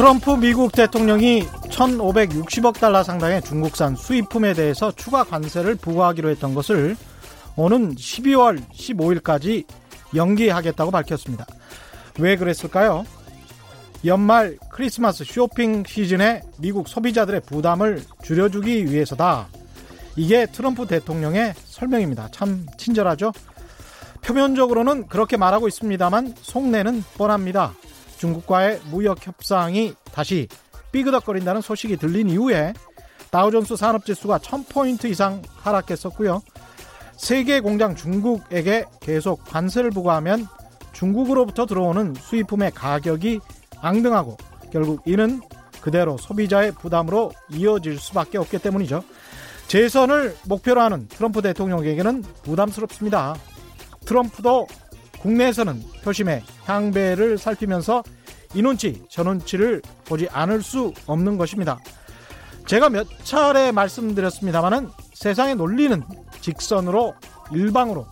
트럼프 미국 대통령이 1,560억 달러 상당의 중국산 수입품에 대해서 추가 관세를 부과하기로 했던 것을 오는 12월 15일까지 연기하겠다고 밝혔습니다. 왜 그랬을까요? 연말 크리스마스 쇼핑 시즌에 미국 소비자들의 부담을 줄여주기 위해서다. 이게 트럼프 대통령의 설명입니다. 참 친절하죠? 표면적으로는 그렇게 말하고 있습니다만 속내는 뻔합니다. 중국과의 무역 협상이 다시 삐그덕거린다는 소식이 들린 이후에 다우존스 산업지수가 1000포인트 이상 하락했었고요. 세계 공장 중국에게 계속 관세를 부과하면 중국으로부터 들어오는 수입품의 가격이 앙등하고 결국 이는 그대로 소비자의 부담으로 이어질 수밖에 없기 때문이죠. 재선을 목표로 하는 트럼프 대통령에게는 부담스럽습니다. 트럼프도 국내에서는 표심의 향배를 살피면서 이 눈치 저 눈치를 보지 않을 수 없는 것입니다. 제가 몇 차례 말씀드렸습니다마는 세상의 논리는 직선으로 일방으로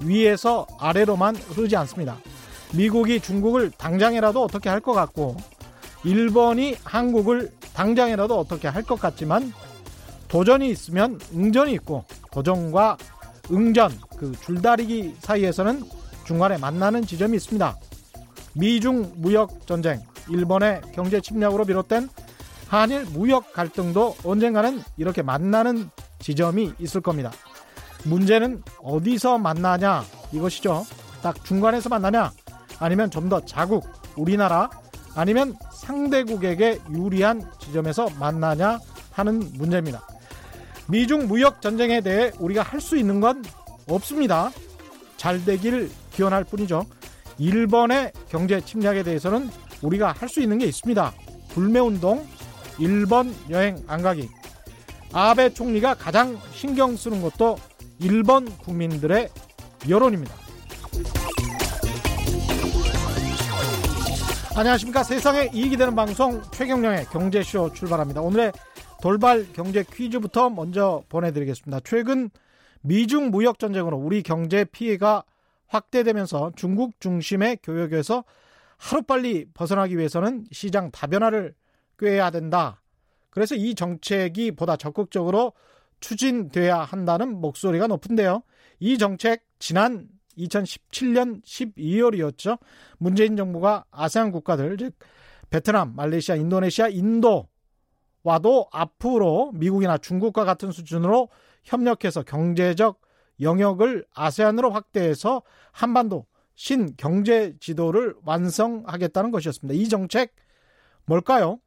위에서 아래로만 흐르지 않습니다. 미국이 중국을 당장이라도 어떻게 할 것 같고 일본이 한국을 당장이라도 어떻게 할 것 같지만 도전이 있으면 응전이 있고 도전과 응전 그 줄다리기 사이에서는 중간에 만나는 지점이 있습니다. 미중 무역 전쟁, 일본의 경제 침략으로 비롯된 한일 무역 갈등도 언젠가는 이렇게 만나는 지점이 있을 겁니다. 문제는 어디서 만나냐 이것이죠. 딱 중간에서 만나냐 아니면 좀 더 자국 우리나라 아니면 상대국에게 유리한 지점에서 만나냐 하는 문제입니다. 미중 무역 전쟁에 대해 우리가 할 수 있는 건 없습니다. 잘 되길 기원할 뿐이죠. 일본의 경제 침략에 대해서는 우리가 할 수 있는 게 있습니다. 불매운동, 일본 여행 안 가기. 아베 총리가 가장 신경 쓰는 것도 일본 국민들의 여론입니다. 안녕하십니까. 세상에 이익이 되는 방송 최경령의 경제쇼 출발합니다. 오늘의 돌발 경제 퀴즈부터 먼저 보내드리겠습니다. 최근 미중 무역 전쟁으로 우리 경제 피해가 확대되면서 중국 중심의 교역에서 하루빨리 벗어나기 위해서는 시장 다변화를 꾀해야 된다. 그래서 이 정책이 보다 적극적으로 추진돼야 한다는 목소리가 높은데요. 이 정책 지난 2017년 12월이었죠. 문재인 정부가 아세안 국가들 즉 베트남, 말레이시아, 인도네시아, 인도와도 앞으로 미국이나 중국과 같은 수준으로 협력해서 경제적 영역을 아세안으로 확대해서 한반도 신경제 지도를 완성하겠다는 것이었습니다. 이 정책 뭘까요?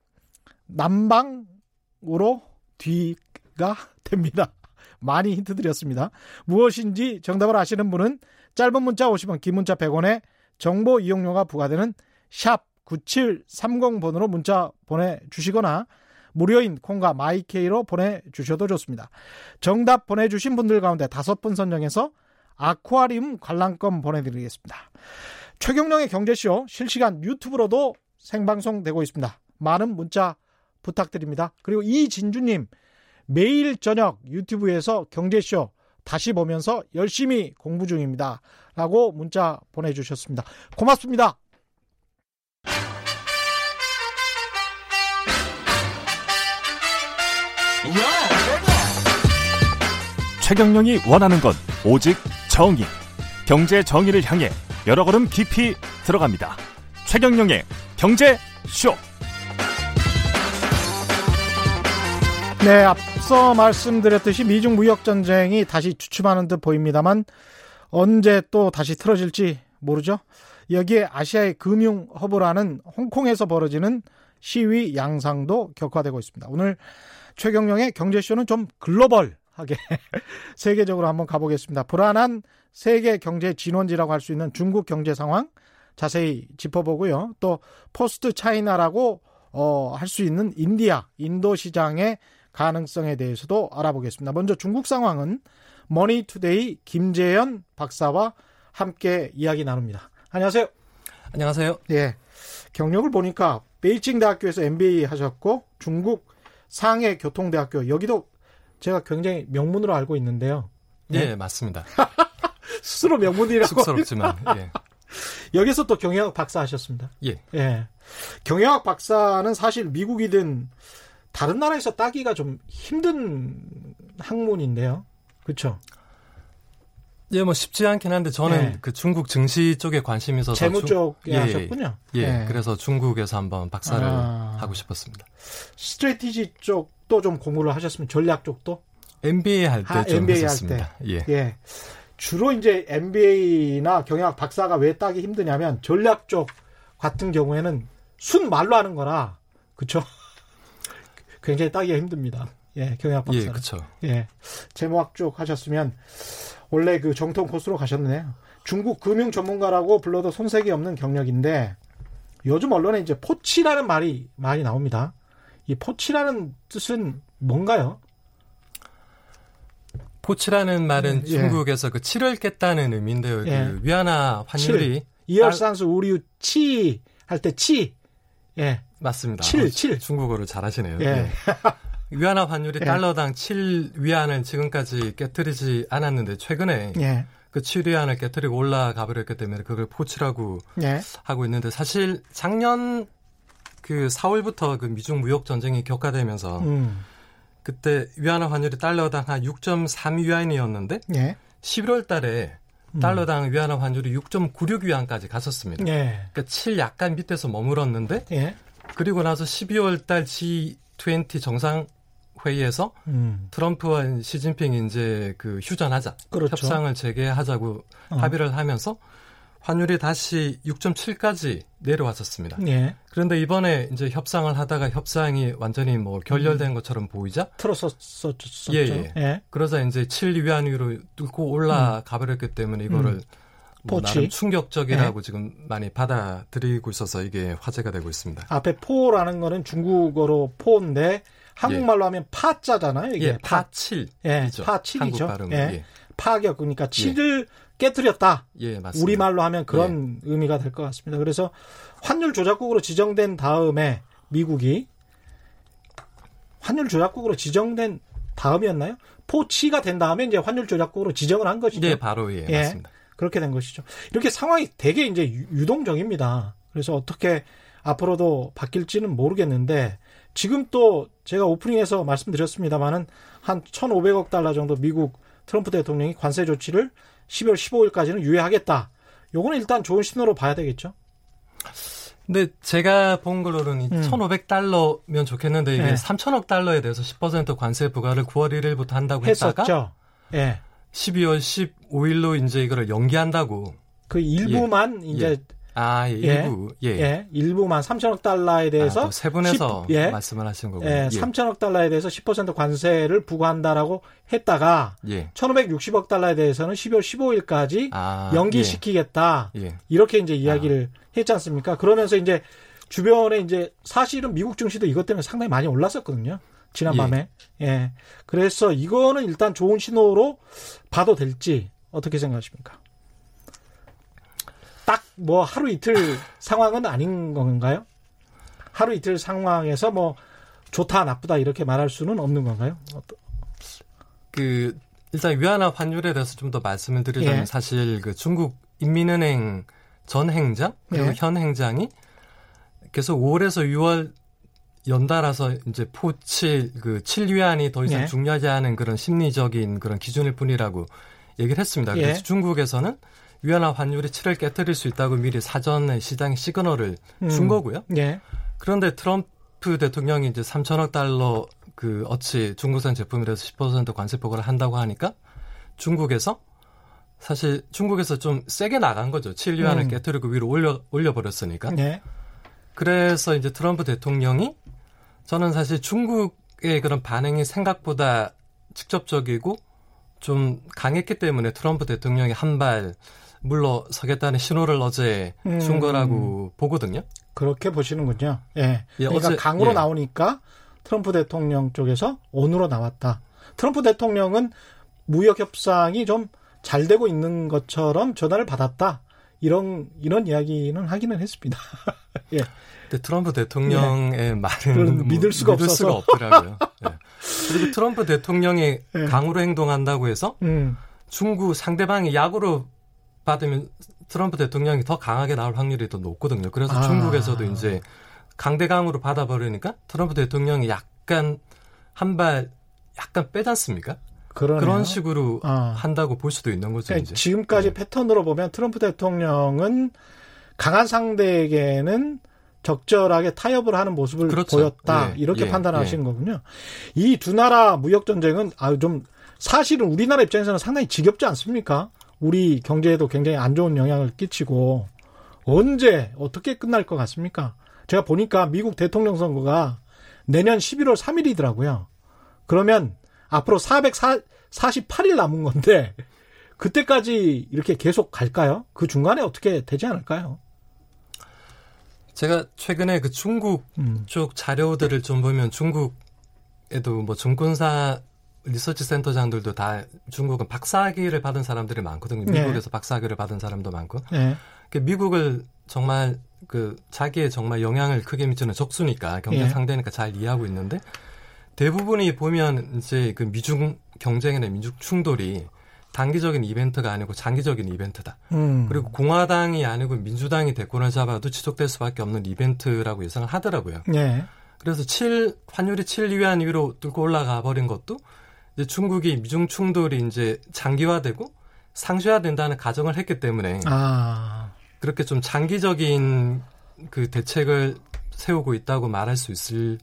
남방으로 뒤가 됩니다. 많이 힌트 드렸습니다. 무엇인지 정답을 아시는 분은 짧은 문자 50원, 긴 문자 100원에 정보 이용료가 부과되는 샵 9730번으로 문자 보내주시거나 무료인 콩과 마이케이로 보내주셔도 좋습니다. 정답 보내주신 분들 가운데 다섯 분 선정해서 아쿠아리움 관람권 보내드리겠습니다. 최경령의 경제쇼 실시간 유튜브로도 생방송되고 있습니다. 많은 문자 부탁드립니다. 그리고 이진주님 매일 저녁 유튜브에서 경제쇼 다시 보면서 열심히 공부 중입니다. 라고 문자 보내주셨습니다. 고맙습니다. 최경령이 원하는 건 오직 정의. 경제 정의를 향해 여러 걸음 깊이 들어갑니다. 최경령의 경제 쇼. 네, 앞서 말씀드렸듯이 미중 무역 전쟁이 다시 주춤하는 듯 보입니다만 언제 또 다시 틀어질지 모르죠. 여기에 아시아의 금융 허브라는 홍콩에서 벌어지는 시위 양상도 격화되고 있습니다. 오늘 최경영의 경제쇼는 좀 글로벌 하게 세계적으로 한번 가보겠습니다. 불안한 세계 경제 진원지라고 할 수 있는 중국 경제 상황 자세히 짚어보고요. 또 post China라고 어, 할 수 있는 인디아, 인도 시장의 가능성에 대해서도 알아보겠습니다. 먼저 중국 상황은 머니투데이 김재현 박사와 함께 이야기 나눕니다. 안녕하세요. 안녕하세요. 예. 경력을 보니까 베이징 대학교에서 MBA 하셨고 중국 상해 교통대학교 여기도 제가 굉장히 명문으로 알고 있는데요. 네, 네 맞습니다. 스스로 명문이라고 쑥스럽지만 예. 여기서 또 경영학 박사 하셨습니다. 예. 예. 경영학 박사는 사실 미국이든 다른 나라에서 따기가 좀 힘든 학문인데요. 그렇죠? 예, 뭐 쉽지 않긴 한데 저는 예. 그 중국 증시 쪽에 관심이 있어서 재무 중- 쪽에 예, 하셨군요. 예, 예. 그래서 중국에서 한번 박사를 아. 하고 싶었습니다. 스트레티지 쪽도 좀 공부를 하셨으면 전략 쪽도 MBA 할 아, 때좀 MBA 할 했었습니다. 예. 예. 주로 이제 MBA나 경영학 박사가 왜 따기 힘드냐면 전략 쪽 같은 경우에는 순 말로 하는 거라 그쵸? 굉장히 따기가 힘듭니다. 예, 경영학 박사. 예, 는 그렇죠. 예. 재무학 쪽 하셨으면 원래 그 정통 코스로 가셨네요. 중국 금융 전문가라고 불러도 손색이 없는 경력인데 요즘 언론에 이제 포치라는 말이 많이 나옵니다. 이 포치라는 뜻은 뭔가요? 포치라는 말은 예. 중국에서 그 七를 깼다는 의미인데요. 예. 그 위안화 환율이 一二三四五六七 할 때 七. 예. 맞습니다. 칠, 어, 칠. 중국어를 잘하시네요. 예. 예. 위안화 환율이 예. 달러당 7 위안을 지금까지 깨뜨리지 않았는데 최근에 예. 그 7위안을 깨뜨리고 올라가 버렸기 때문에 그걸 포치라고 예. 하고 있는데 사실 작년 그 4월부터 그 미중 무역 전쟁이 격화되면서 음. 그때 위안화 환율이 달러당 한 6.3위안이었는데 예. 11월 달에 달러당 위안화 환율이 6.96위안까지 갔었습니다. 예. 그러니까 7 약간 밑에서 머물었는데 예. 그리고 나서 12월 달 G20 정상 회의에서 음. 트럼프와 시진핑이 이제 그 휴전하자, 그렇죠. 협상을 재개하자고 어. 합의를 하면서 환율이 다시 6.7까지 내려왔었습니다. 예. 그런데 이번에 이제 협상을 하다가 협상이 완전히 뭐 음. 결렬된 것처럼 보이자 틀었었었죠. 예, 예. 예. 그러자 이제 7 위안위로 뚫고 올라가 버렸기 때문에 이거를 음. 뭐. 나름 충격적이라고 지금 많이 받아들이고 있어서 이게 화제가 되고 있습니다. 앞에 포라는 거는 중국어로 포인데 한국말로 하면 파자잖아요. 이게 예, 파칠. 예, 이죠. 파칠이죠. 한국 발음. 예. 예. 파격 그러니까 칠을 깨뜨렸다. 예, 맞습니다. 우리말로 하면 그런 의미가 될 것 같습니다. 그래서 환율 조작국으로 지정된 다음에 미국이 환율 조작국으로 지정된 다음이었나요? 포치가 된 다음에 이제 환율 조작국으로 지정을 한 것이죠. 네, 바로 예, 예. 맞습니다. 그렇게 된 것이죠. 이렇게 상황이 되게 이제 유- 유동적입니다. 그래서 어떻게 앞으로도 바뀔지는 모르겠는데 지금 또 제가 오프닝에서 말씀드렸습니다만은 한 1,500억 달러 정도 미국 트럼프 대통령이 관세 조치를 12월 15일까지는 유예하겠다. 요거는 일단 좋은 신호로 봐야 되겠죠. 근데 제가 본 걸로는 이 음. 1,500달러면 좋겠는데 이게 네. 3천억 달러에 대해서 10% 관세 부과를 9월 1일부터 한다고 했다가 했었죠. 예. 12월 15일로 이제 이거를 연기한다고. 그 일부만 이제 아, 예, 예. 일부. 예. 예. 일부만 3천억 달러에 대해서 아, 또 세분해서 10 예. 말씀을 하신 거군요. 예, 3천억 달러에 대해서 10% 관세를 부과한다라고 했다가 예. 1,560억 달러에 대해서는 12월 15일까지 아, 연기시키겠다. 예. 예. 이렇게 이제 이야기를 했지 않습니까? 그러면서 이제 주변에 이제 사실은 미국 증시도 이것 때문에 상당히 많이 올랐었거든요. 지난밤에. 예. 그래서 이거는 일단 좋은 신호로 봐도 될지 어떻게 생각하십니까? 딱 뭐 하루 이틀 상황은 아닌 건가요? 하루 이틀 상황에서 뭐 좋다 나쁘다 이렇게 말할 수는 없는 건가요? 그 일단 위안화 환율에 대해서 좀 더 말씀을 드리자면 예. 사실 그 중국 인민은행 전 행장 그리고 예. 현 행장이 계속 5월에서 6월 연달아서 이제 포칠 그 7위안이 더 이상 예. 중요하지 않은 그런 심리적인 그런 기준일 뿐이라고 얘기를 했습니다. 예. 그래서 중국에서는 위안화 환율이 7을 깨뜨릴 수 있다고 미리 사전에 시장에 시그널을 준 음. 거고요. 예. 그런데 트럼프 대통령이 이제 3천억 달러 그 어치 중국산 제품에 대해서 10% 관세 포괄을 한다고 하니까 중국에서 사실 중국에서 좀 세게 나간 거죠. 7위안을 음. 깨뜨리고 위로 올려 올려 버렸으니까. 예. 그래서 이제 트럼프 대통령이 저는 사실 중국의 그런 반응이 생각보다 직접적이고 좀 강했기 때문에 트럼프 대통령이 한 발 물러서겠다는 신호를 어제 음. 준 거라고 보거든요. 그렇게 보시는군요. 예. 예, 그러니까 어제- 강으로 예. 나오니까 트럼프 대통령 쪽에서 온으로 나왔다. 트럼프 대통령은 무역 협상이 좀 잘 되고 있는 것처럼 전화를 받았다. 이런 이런 이야기는 하기는 했습니다. 예. 근데 트럼프 대통령의 말은 그건 뭐 믿을 수가 없어서. 없더라고요. 예. 그리고 트럼프 대통령이 예. 강으로 행동한다고 해서 음. 중국 상대방이 약으로 받으면 트럼프 대통령이 더 강하게 나올 확률이 더 높거든요. 그래서 아. 중국에서도 이제 강대강으로 받아버리니까 트럼프 대통령이 약간 한 발 약간 빼지 않습니까? 그러네요. 그런 식으로 아. 한다고 볼 수도 있는 거죠. 그러니까 이제. 지금까지 네. 패턴으로 보면 트럼프 대통령은 강한 상대에게는 적절하게 타협을 하는 모습을 그렇죠. 보였다. 예, 이렇게 예, 판단하시는 거군요. 이 두 나라 무역 전쟁은 아유 좀 사실은 우리나라 입장에서는 상당히 지겹지 않습니까? 우리 경제에도 굉장히 안 좋은 영향을 끼치고 언제 어떻게 끝날 것 같습니까? 제가 보니까 미국 대통령 선거가 내년 11월 3일이더라고요. 그러면 앞으로 448일 남은 건데 그때까지 이렇게 계속 갈까요? 그 중간에 어떻게 되지 않을까요? 제가 최근에 그 중국 음. 쪽 자료들을 좀 보면 중국에도 뭐 증권사 리서치 센터장들도 다 중국은 박사학위를 받은 사람들이 많거든요. 네. 미국에서 박사학위를 받은 사람도 많고. 예. 그 미국을 정말 그 자기의 정말 영향을 크게 미치는 적수니까 경제 예. 상대니까 잘 이해하고 있는데 대부분이 보면 이제 그 미중 경쟁이나 미중 충돌이 단기적인 이벤트가 아니고 장기적인 이벤트다. 음. 그리고 공화당이 아니고 민주당이 대권을 잡아도 지속될 수밖에 없는 이벤트라고 예상을 하더라고요. 예. 그래서 7 환율이 7 위안 위로 뚫고 올라가 버린 것도 중국이 미중 충돌이 이제 장기화되고 상쇄화된다는 가정을 했기 때문에 아. 그렇게 좀 장기적인 그 대책을 세우고 있다고 말할 수 있을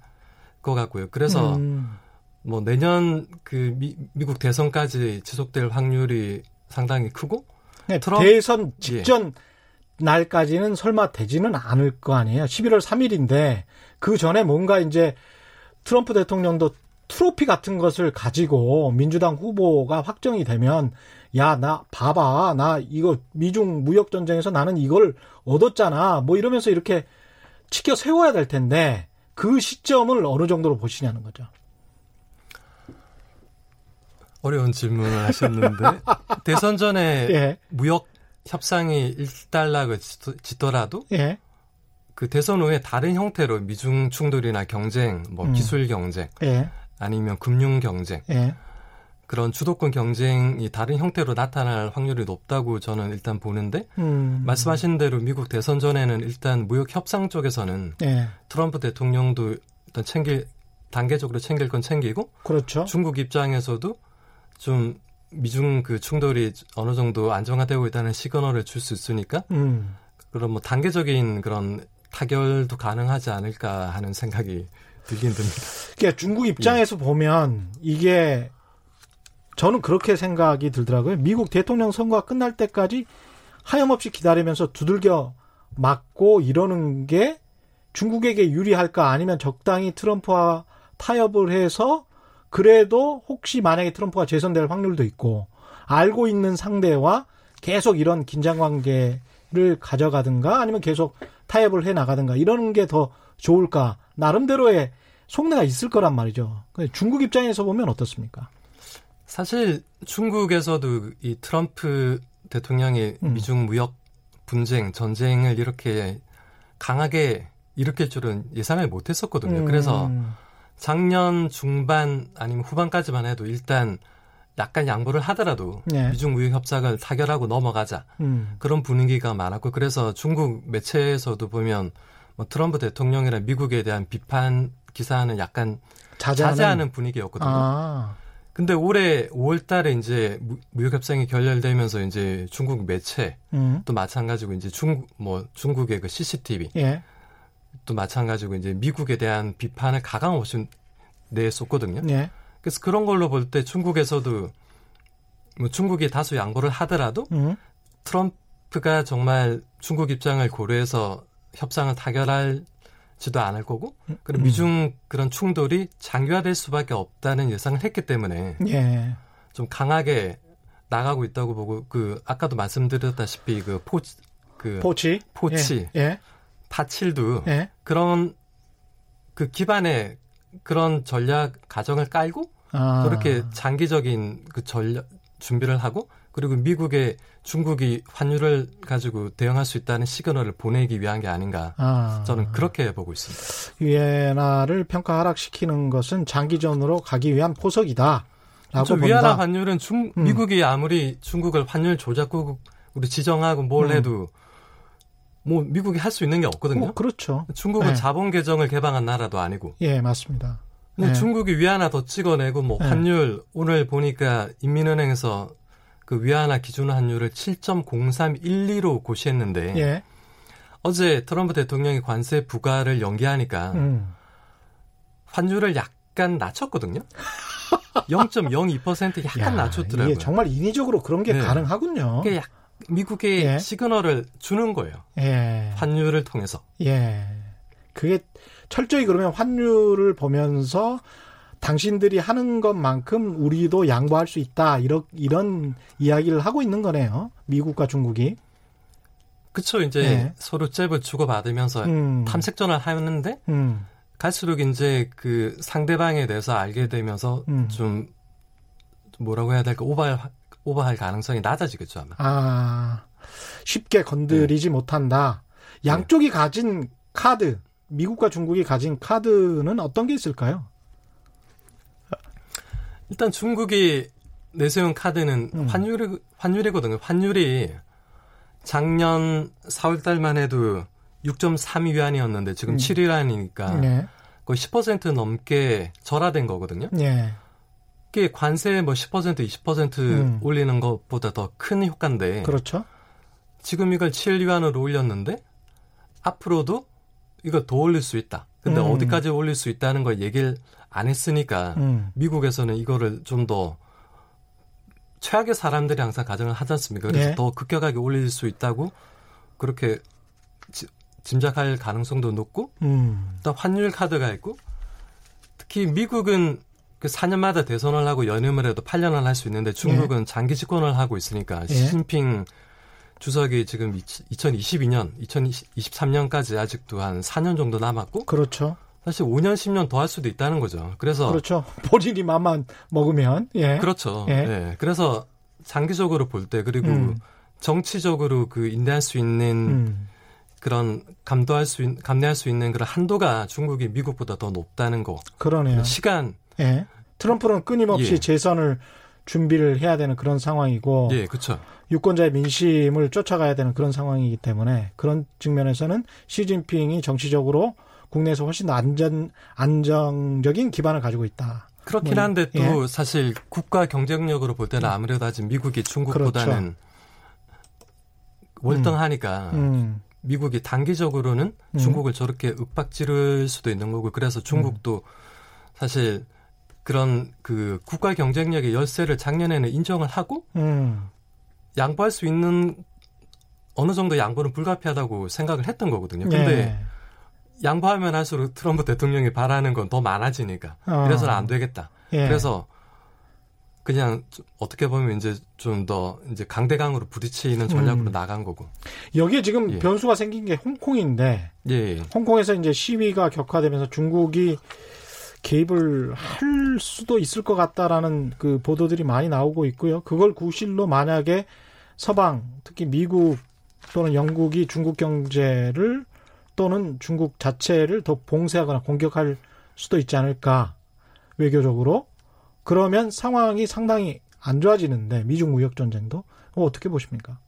것 같고요. 그래서 음. 뭐 내년 그 미, 미국 대선까지 지속될 확률이 상당히 크고 네, 트럼프- 대선 직전 날까지는 설마 되지는 않을 거 아니에요. 11월 3일인데 그 전에 뭔가 이제 트럼프 대통령도 트로피 같은 것을 가지고 민주당 후보가 확정이 되면 야 나 봐봐. 나 이거 미중 무역 전쟁에서 나는 이걸 얻었잖아. 뭐 이러면서 이렇게 치켜 세워야 될 텐데 그 시점을 어느 정도로 보시냐는 거죠. 어려운 질문을 하셨는데 대선 전에 예, 무역 협상이 일단락을 짓- 짓더라도 예, 그 대선 후에 다른 형태로 미중 충돌이나 경쟁, 뭐 음. 기술 경쟁, 예, 아니면 금융 경쟁 예. 그런 주도권 경쟁이 다른 형태로 나타날 확률이 높다고 저는 일단 보는데 음, 말씀하신 대로 미국 대선 전에는 일단 무역 협상 쪽에서는 예, 트럼프 대통령도 일단 챙길 단계적으로 챙길 건 챙기고 그렇죠. 중국 입장에서도 좀 미중 그 충돌이 어느 정도 안정화되고 있다는 시그널을 줄 수 있으니까 음. 그런 뭐 단계적인 그런 타결도 가능하지 않을까 하는 생각이 들긴 듭니다. 그러니까 중국 입장에서 보면 이게 저는 그렇게 생각이 들더라고요. 미국 대통령 선거가 끝날 때까지 하염없이 기다리면서 두들겨 맞고 이러는 게 중국에게 유리할까 아니면 적당히 트럼프와 타협을 해서 그래도 혹시 만약에 트럼프가 재선될 확률도 있고 알고 있는 상대와 계속 이런 긴장 관계를 가져가든가 아니면 계속 타협을 해 나가든가 이러는 게 더 좋을까 나름대로의 속내가 있을 거란 말이죠. 중국 입장에서 보면 어떻습니까? 사실 중국에서도 이 트럼프 대통령이 음. 미중 무역 분쟁, 전쟁을 이렇게 강하게 일으킬 줄은 예상을 못 했었거든요. 음, 그래서 작년 중반 아니면 후반까지만 해도 일단 약간 양보를 하더라도 네. 미중 무역 협상을 타결하고 넘어가자. 음, 그런 분위기가 많았고 그래서 중국 매체에서도 보면 뭐 트럼프 대통령이나 미국에 대한 비판 기사는 약간 자제하는, 자제하는 분위기였거든요. 아, 근데 올해 5월 달에 이제 무- 무역협상이 결렬되면서 이제 중국 매체 음, 또 마찬가지고 이제 중, 뭐 중국의 그 CCTV 예, 또 마찬가지고 이제 미국에 대한 비판을 가감 없이 내쏟거든요. 예, 그래서 그런 걸로 볼 때 중국에서도 뭐 중국이 다소 양보를 하더라도 음, 트럼프가 정말 중국 입장을 고려해서 협상을 타결할지도 않을 거고 그리고 음. 미중 그런 충돌이 장기화될 수밖에 없다는 예상을 했기 때문에 예, 좀 강하게 나가고 있다고 보고 그 아까도 말씀드렸다시피 그 포치 그 포치, 포치. 예, 파칠도 예, 그런 그 기반의 그런 전략 가정을 깔고 아, 그렇게 장기적인 그 전략 준비를 하고 그리고 미국에 중국이 환율을 가지고 대응할 수 있다는 시그널을 보내기 위한 게 아닌가 아, 저는 그렇게 보고 있습니다. 위엔화를 평가 하락시키는 것은 장기전으로 가기 위한 포석이다. 라고 저 본다. 위안화 환율은 중, 음. 미국이 아무리 중국을 환율 조작국 우리 지정하고 뭘 음. 해도 뭐 미국이 할 수 있는 게 없거든요. 어, 그렇죠. 중국은 네. 자본 계정을 개방한 나라도 아니고. 예, 맞습니다. 네. 중국이 위안화 더 찍어내고 뭐 네. 환율 오늘 보니까 인민은행에서 그 위안화 기준 환율을 7.0312로 고시했는데 예. 어제 트럼프 대통령이 관세 부과를 연기하니까 음. 환율을 약간 낮췄거든요. 0.02% 약간 야, 낮췄더라고요. 이게 정말 인위적으로 그런 게 네. 가능하군요. 그게 약 미국의 예. 시그널을 주는 거예요. 예. 환율을 통해서. 예. 그게 철저히 그러면 환율을 보면서 당신들이 하는 것만큼 우리도 양보할 수 있다. 이런 이런 이야기를 하고 있는 거네요. 미국과 중국이. 그쵸 이제 예. 서로 잽을 주고 받으면서 음. 탐색전을 하는데 음. 갈수록 이제 그 상대방에 대해서 알게 되면서 음. 좀 뭐라고 해야 될까 오버할 오버할 가능성이 낮아지겠죠 아마. 아. 쉽게 건드리지 네. 못한다. 양쪽이 가진 카드, 미국과 중국이 가진 카드는 어떤 게 있을까요? 일단 중국이 내세운 카드는 음. 환율이 환율이거든요. 환율이 작년 4월 달만 해도 6.32위안이었는데 지금 음. 7위안이니까 네. 거의 10% 넘게 절하된 거거든요. 예. 그게 관세 뭐 10% 20% 음. 올리는 것보다 더 큰 효과인데 그렇죠. 지금 이걸 7위안으로 올렸는데 앞으로도 이거 더 올릴 수 있다. 근데 음. 어디까지 올릴 수 있다는 걸 얘기를 안 했으니까 음. 미국에서는 이거를 좀 더 최악의 사람들이 항상 가정을 하지 않습니까? 그래서 네. 더 급격하게 올릴 수 있다고 그렇게 지- 짐작할 가능성도 높고 음. 또 환율 카드가 있고 특히 미국은 그 4년마다 대선을 하고 연임을 해도 8년을 할 수 있는데 중국은 장기 집권을 하고 있으니까 예. 시진핑 주석이 지금 2022년, 2023년까지 아직도 한 4년 정도 남았고 그렇죠. 사실 5년, 10년 더 할 수도 있다는 거죠. 그래서 그렇죠. 본인이 맘만 먹으면 예. 그렇죠. 예. 예. 그래서 장기적으로 볼 때 그리고 음. 정치적으로 그 인내할 수 있는 음. 그런 감도할 수 있, 감내할 수 있는 그런 한도가 중국이 미국보다 더 높다는 거. 그러네요. 시간 예. 트럼프는 끊임없이 예. 재선을 준비를 해야 되는 그런 상황이고 예, 그렇죠. 유권자의 민심을 쫓아가야 되는 그런 상황이기 때문에 그런 측면에서는 시진핑이 정치적으로 국내에서 훨씬 더 안전 안정적인 기반을 가지고 있다. 그렇긴 뭐, 한데 또 사실 국가 경쟁력으로 볼 때는 아무래도 아직 미국이 중국보다는 월등하니까 음. 미국이 단기적으로는 음. 중국을 저렇게 윽박지를 수도 있는 거고 그래서 중국도 사실 그런 그 국가 경쟁력의 열쇠를 작년에는 인정을 하고 음. 양보할 수 있는 어느 정도 양보는 불가피하다고 생각을 했던 거거든요. 근데 예. 양보하면 할수록 트럼프 대통령이 바라는 건 더 많아지니까 어. 그래서는 안 되겠다. 예. 그래서 그냥 좀 어떻게 보면 이제 좀 더 이제 강대강으로 부딪히는 전략으로 음. 나간 거고. 여기에 지금 예. 변수가 생긴 게 홍콩인데 예, 예. 홍콩에서 이제 시위가 격화되면서 중국이 개입을 할 수도 있을 것 같다라는 그 보도들이 많이 나오고 있고요. 그걸 구실로 만약에 서방, 특히 미국 또는 영국이 중국 경제를 또는 중국 자체를 더 봉쇄하거나 공격할 수도 있지 않을까 외교적으로 그러면 상황이 상당히 안 좋아지는데 미중 무역 전쟁도 어, 어떻게 보십니까?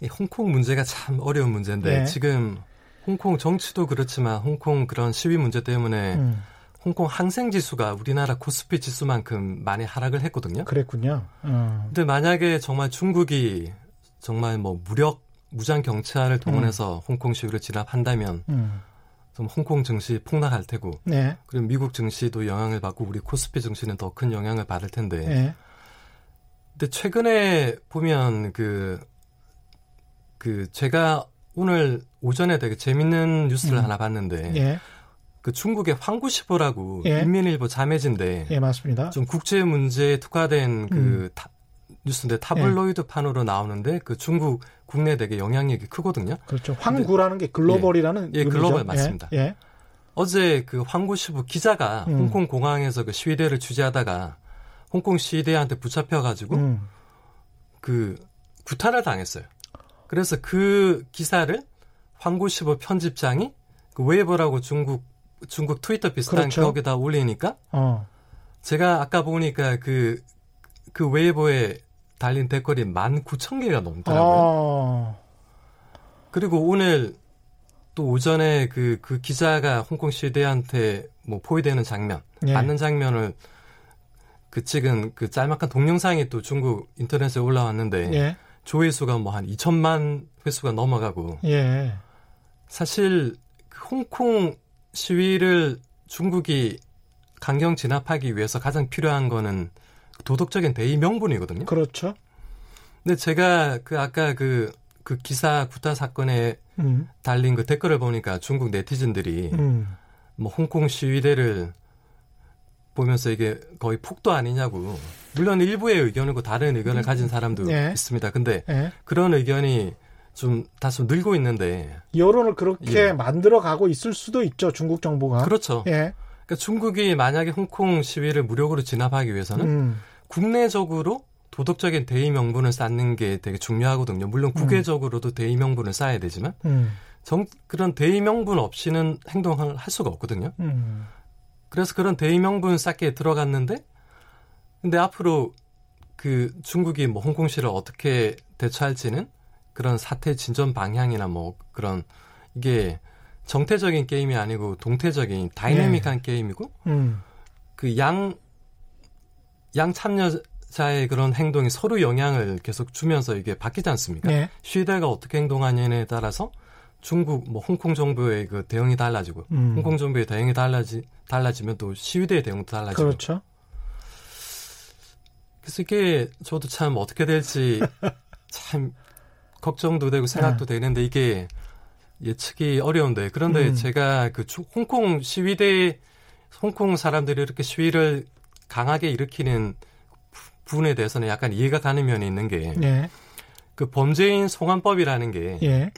이 홍콩 문제가 참 어려운 문제인데 네. 지금 홍콩 정치도 그렇지만 홍콩 그런 시위 문제 때문에 음, 홍콩 항생 지수가 우리나라 코스피 지수만큼 많이 하락을 했거든요. 그랬군요. 어, 근데 만약에 정말 중국이 정말 뭐 무력 무장 경찰을 동원해서 홍콩 시위를 진압한다면 음, 좀 홍콩 증시 폭락할 테고 네, 그리고 미국 증시도 영향을 받고 우리 코스피 증시는 더 큰 영향을 받을 텐데 네, 근데 최근에 보면 그, 그, 제가 오늘 오전에 되게 재밌는 뉴스를 음. 하나 봤는데, 예, 그 중국의 황구시보라고 예. 인민일보 자매진데, 예, 맞습니다. 좀 국제 문제에 특화된 그 음. 타- 뉴스인데 타블로이드 판으로 나오는데, 그 중국 국내 되게 영향력이 크거든요. 그렇죠. 황구라는 게 글로벌이라는 예, 의미죠. 글로벌 맞습니다. 예, 예. 어제 그 황구시보 기자가 음. 홍콩 공항에서 그 시위대를 취재하다가 홍콩 시위대한테 붙잡혀 가지고 음, 그 구타를 당했어요. 그래서 그 기사를 황구시보 편집장이 그 웨이버라고 중국 중국 트위터 비슷한 그렇죠. 거기다 올리니까 어, 제가 아까 보니까 그그 웨이버에 달린 댓글이 19,000개가 넘더라고요. 어. 그리고 오늘 또 오전에 그, 그 기자가 홍콩 시대한테 뭐 포위되는 장면, 예. 받는 장면을 그 찍은 그 짤막한 동영상이 또 중국 인터넷에 올라왔는데 예. 조회수가 뭐 한 2천만 회수가 넘어가고 예. 사실 그 홍콩 시위를 중국이 강경 진압하기 위해서 가장 필요한 거는 도덕적인 대의 명분이거든요. 그렇죠. 근데 제가 그 아까 그, 그 기사 구타 사건에 음. 달린 그 댓글을 보니까 중국 네티즌들이 음. 뭐 홍콩 시위대를 보면서 이게 거의 폭도 아니냐고. 물론 일부의 의견이고 다른 의견을 가진 사람도 예. 있습니다. 근데 예. 그런 의견이 좀 다소 늘고 있는데 여론을 그렇게 예. 만들어 가고 있을 수도 있죠. 중국 정부가. 그렇죠. 예. 그러니까 중국이 만약에 홍콩 시위를 무력으로 진압하기 위해서는 음. 국내적으로 도덕적인 대의 명분을 쌓는 게 되게 중요하거든요. 물론 국외적으로도 대의 명분을 쌓아야 되지만 음. 정, 그런 대의 명분 없이는 행동을 할 수가 없거든요. 음. 그래서 그런 대의 명분 쌓기에 들어갔는데 근데 앞으로 그 중국이 뭐 홍콩시를 어떻게 대처할지는 그런 사태 진전 방향이나 뭐 그런 이게 정태적인 게임이 아니고 동태적인 다이내믹한 게임이고 음. 그양 양 참여자의 그런 행동이 서로 영향을 계속 주면서 이게 바뀌지 않습니까? 예. 시대가 어떻게 행동하느냐에 따라서 중국 뭐 홍콩 정부의 그 대응이 달라지고 음. 홍콩 정부의 대응이 달라지 달라지면 또 시위대의 대응도 달라지고 그렇죠. 그래서 이게 저도 참 어떻게 될지 참 걱정도 되고 생각도 되는데 이게 예측이 어려운데 그런데 음. 제가 그 주- 홍콩 시위대 홍콩 사람들이 이렇게 시위를 강하게 일으키는 부- 부분에 대해서는 약간 이해가 가는 면이 있는 게그 예. 범죄인 송환법이라는 게 예.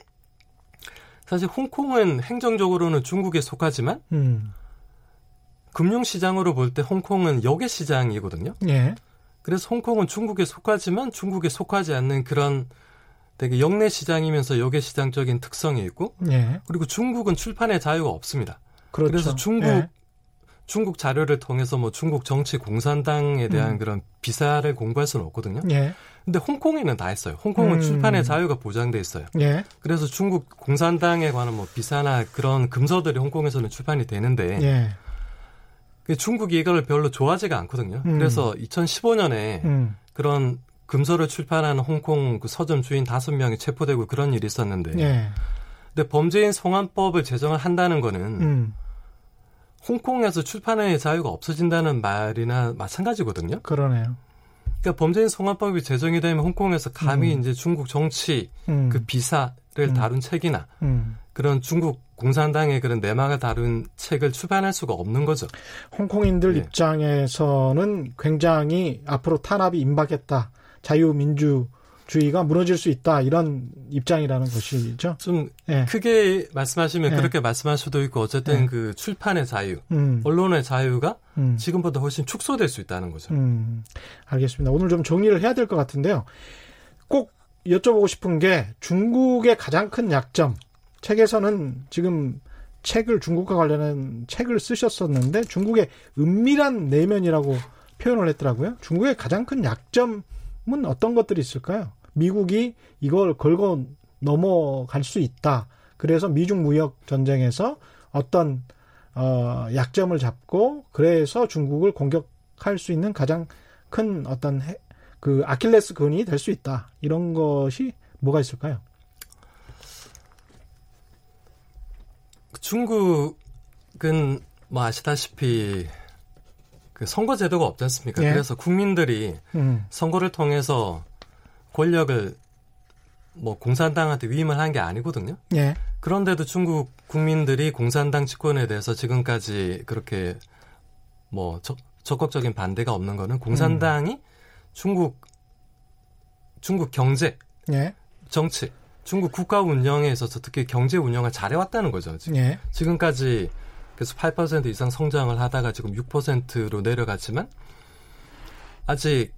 사실 홍콩은 행정적으로는 중국에 속하지만 음. 금융시장으로 볼 때 홍콩은 역의 시장이거든요. 예. 그래서 홍콩은 중국에 속하지만 중국에 속하지 않는 그런 되게 역내 시장이면서 역의 시장적인 특성이 있고 예. 그리고 중국은 출판의 자유가 없습니다. 그렇죠. 그래서 중국 예. 중국 자료를 통해서 뭐 중국 정치 공산당에 대한 음. 그런 비사를 공부할 수는 없거든요. 예. 근데 홍콩에는 다 있어요. 홍콩은 음. 출판의 자유가 보장돼 있어요. 예. 그래서 중국 공산당에 관한 뭐 비사나 그런 금서들이 홍콩에서는 출판이 되는데 예. 그 중국이 이걸 별로 좋아하지가 않거든요. 음. 그래서 2015년에 음. 그런 금서를 출판하는 홍콩 그 서점 주인 다섯 명이 체포되고 그런 일이 있었는데 예. 근데 범죄인 송환법을 제정을 한다는 거는 음. 홍콩에서 출판의 자유가 없어진다는 말이나 마찬가지거든요. 그러네요. 그러니까 범죄인 송환법이 제정이 되면 홍콩에서 감히 음. 이제 중국 정치 음. 그 비사를 음. 다룬 책이나 음. 그런 중국 공산당의 그런 내막을 다룬 책을 출판할 수가 없는 거죠. 홍콩인들 예. 입장에서는 굉장히 앞으로 탄압이 임박했다. 자유민주 주의가 무너질 수 있다. 이런 입장이라는 것이죠. 좀 예. 크게 말씀하시면 네. 그렇게 말씀할 수도 있고 어쨌든 네. 그 출판의 자유, 음. 언론의 자유가 음. 지금보다 훨씬 축소될 수 있다는 거죠. 음, 알겠습니다. 오늘 좀 정리를 해야 될 것 같은데요. 꼭 여쭤보고 싶은 게 중국의 가장 큰 약점. 책에서는 지금 책을 중국과 관련한 책을 쓰셨었는데 중국의 은밀한 내면이라고 표현을 했더라고요. 중국의 가장 큰 약점은 어떤 것들이 있을까요? 미국이 이걸 걸고 넘어갈 수 있다. 그래서 미중 무역 전쟁에서 어떤 어, 약점을 잡고 그래서 중국을 공격할 수 있는 가장 큰 어떤 해- 그 아킬레스 근이 될 수 있다. 이런 것이 뭐가 있을까요? 중국은 뭐 아시다시피 그 선거 제도가 없지 않습니까? 예. 그래서 국민들이 음, 선거를 통해서 권력을 뭐 공산당한테 위임을 한 게 아니거든요. 예, 그런데도 중국 국민들이 공산당 집권에 대해서 지금까지 그렇게 뭐 적, 적극적인 반대가 없는 거는 공산당이 중국 중국 경제, 예, 정치, 중국 국가 운영에 있어서 특히 경제 운영을 잘해왔다는 거죠. 지금. 예, 지금까지 그래서 8% 이상 성장을 하다가 지금 6%로 내려갔지만 아직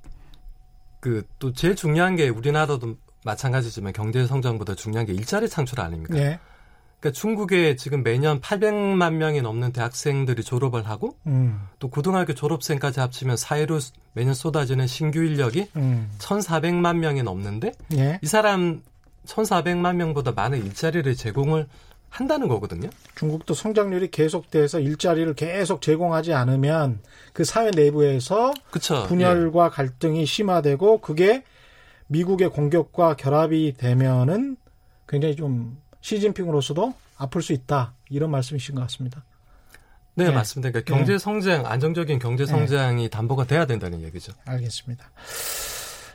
그 또 제일 중요한 게 우리나라도 마찬가지지만 경제 성장보다 중요한 게 일자리 창출 아닙니까? 예, 그러니까 중국에 지금 매년 800만 명이 넘는 대학생들이 졸업을 하고 음. 또 고등학교 졸업생까지 합치면 사회로 매년 쏟아지는 신규 인력이 음. 1,400만 명이 넘는데 예. 이 사람 1,400만 명보다 많은 일자리를 제공을 한다는 거거든요. 중국도 성장률이 계속돼서 일자리를 계속 제공하지 않으면 그 사회 내부에서 그쵸, 분열과 예. 갈등이 심화되고 그게 미국의 공격과 결합이 되면은 굉장히 좀 시진핑으로서도 아플 수 있다 이런 말씀이신 것 같습니다. 네, 네. 맞습니다. 그러니까 경제 네. 성장, 네. 안정적인 경제 성장이 네. 담보가 돼야 된다는 얘기죠. 알겠습니다.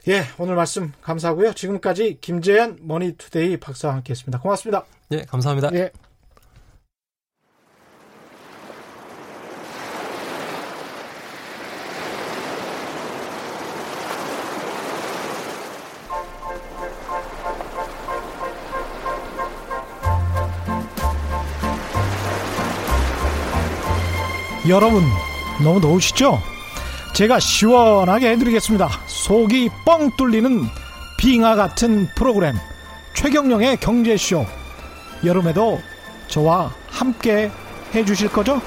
예, 오늘 말씀 감사하고요. 지금까지 김재현 머니투데이 박사와 함께했습니다. 고맙습니다. 예, 감사합니다. 예. 여러분 너무 더우시죠? 제가 시원하게 해드리겠습니다. 속이 뻥 뚫리는 빙하 같은 프로그램 최경령의 경제쇼 여름에도 저와 함께 해주실 거죠?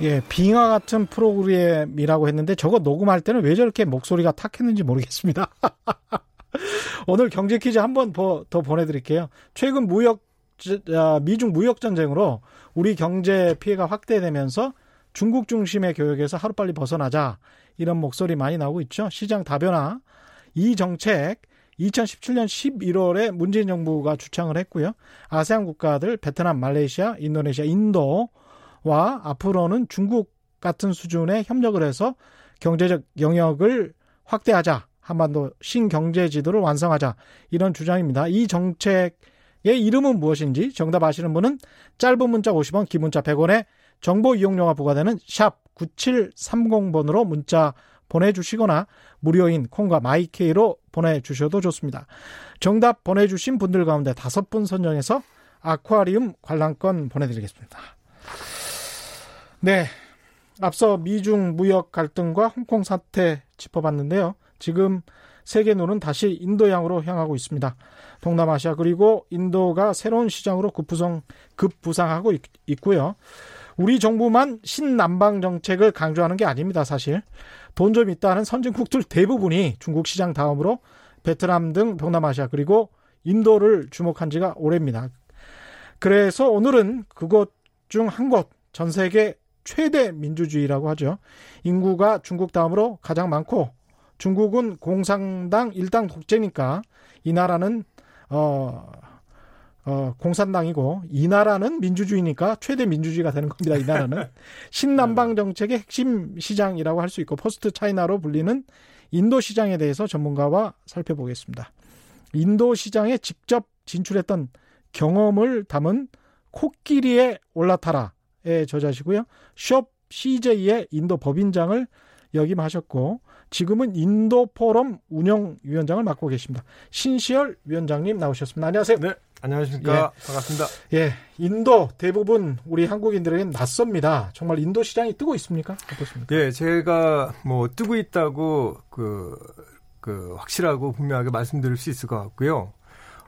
예, 빙하 같은 프로그램이라고 했는데 저거 녹음할 때는 왜 저렇게 목소리가 탁했는지 모르겠습니다. 오늘 경제 퀴즈 한 번 더 보내드릴게요. 최근 무역 아, 미중 무역 전쟁으로 우리 경제 피해가 확대되면서 중국 중심의 교역에서 하루빨리 벗어나자 이런 목소리 많이 나오고 있죠. 시장 다변화 이 정책 2017년 11월에 문재인 정부가 주창을 했고요. 아세안 국가들 베트남, 말레이시아, 인도네시아, 인도 와 앞으로는 중국 같은 수준의 협력을 해서 경제적 영역을 확대하자. 한반도 신경제 지도를 완성하자. 이런 주장입니다. 이 정책의 이름은 무엇인지 정답 아시는 분은 짧은 문자 50원, 긴 문자 100원에 정보 이용료가 부과되는 샵 9730번으로 문자 보내주시거나 무료인 콩과 마이케이로 보내주셔도 좋습니다. 정답 보내주신 분들 가운데 다섯 분 선정해서 아쿠아리움 관람권 보내드리겠습니다. 네. 앞서 미중 무역 갈등과 홍콩 사태 짚어봤는데요. 지금 세계 눈은 다시 인도양으로 향하고 있습니다. 동남아시아 그리고 인도가 새로운 시장으로 급부상, 급부상하고 있, 고요 우리 정부만 신남방 정책을 강조하는 게 아닙니다, 사실. 돈 좀 있다 는 선진국들 대부분이 중국 시장 다음으로 베트남 등 동남아시아 그리고 인도를 주목한 지가 오래입니다. 그래서 오늘은 그곳 중 한 곳, 전 세계 최대 민주주의라고 하죠. 인구가 중국 다음으로 가장 많고 중국은 공산당 일당 독재니까 이 나라는 어, 어, 공산당이고 이 나라는 민주주의니까 최대 민주주의가 되는 겁니다. 이 나라는 신남방 정책의 핵심 시장이라고 할 수 있고 포스트 차이나로 불리는 인도 시장에 대해서 전문가와 살펴보겠습니다. 인도 시장에 직접 진출했던 경험을 담은 코끼리에 올라타라 의 저자시고요. 숍 CJ의 인도 법인장을 역임하셨고 지금은 인도 포럼 운영위원장을 맡고 계십니다. 신시열 위원장님 나오셨습니다. 안녕하세요. 네, 안녕하십니까. 예. 반갑습니다. 예, 인도 대부분 우리 한국인들에겐 낯섭니다. 정말 인도 시장이 뜨고 있습니까? 어떻습니까? 예, 제가 뭐 뜨고 있다고 그, 그 확실하고 분명하게 말씀드릴 수 있을 것 같고요.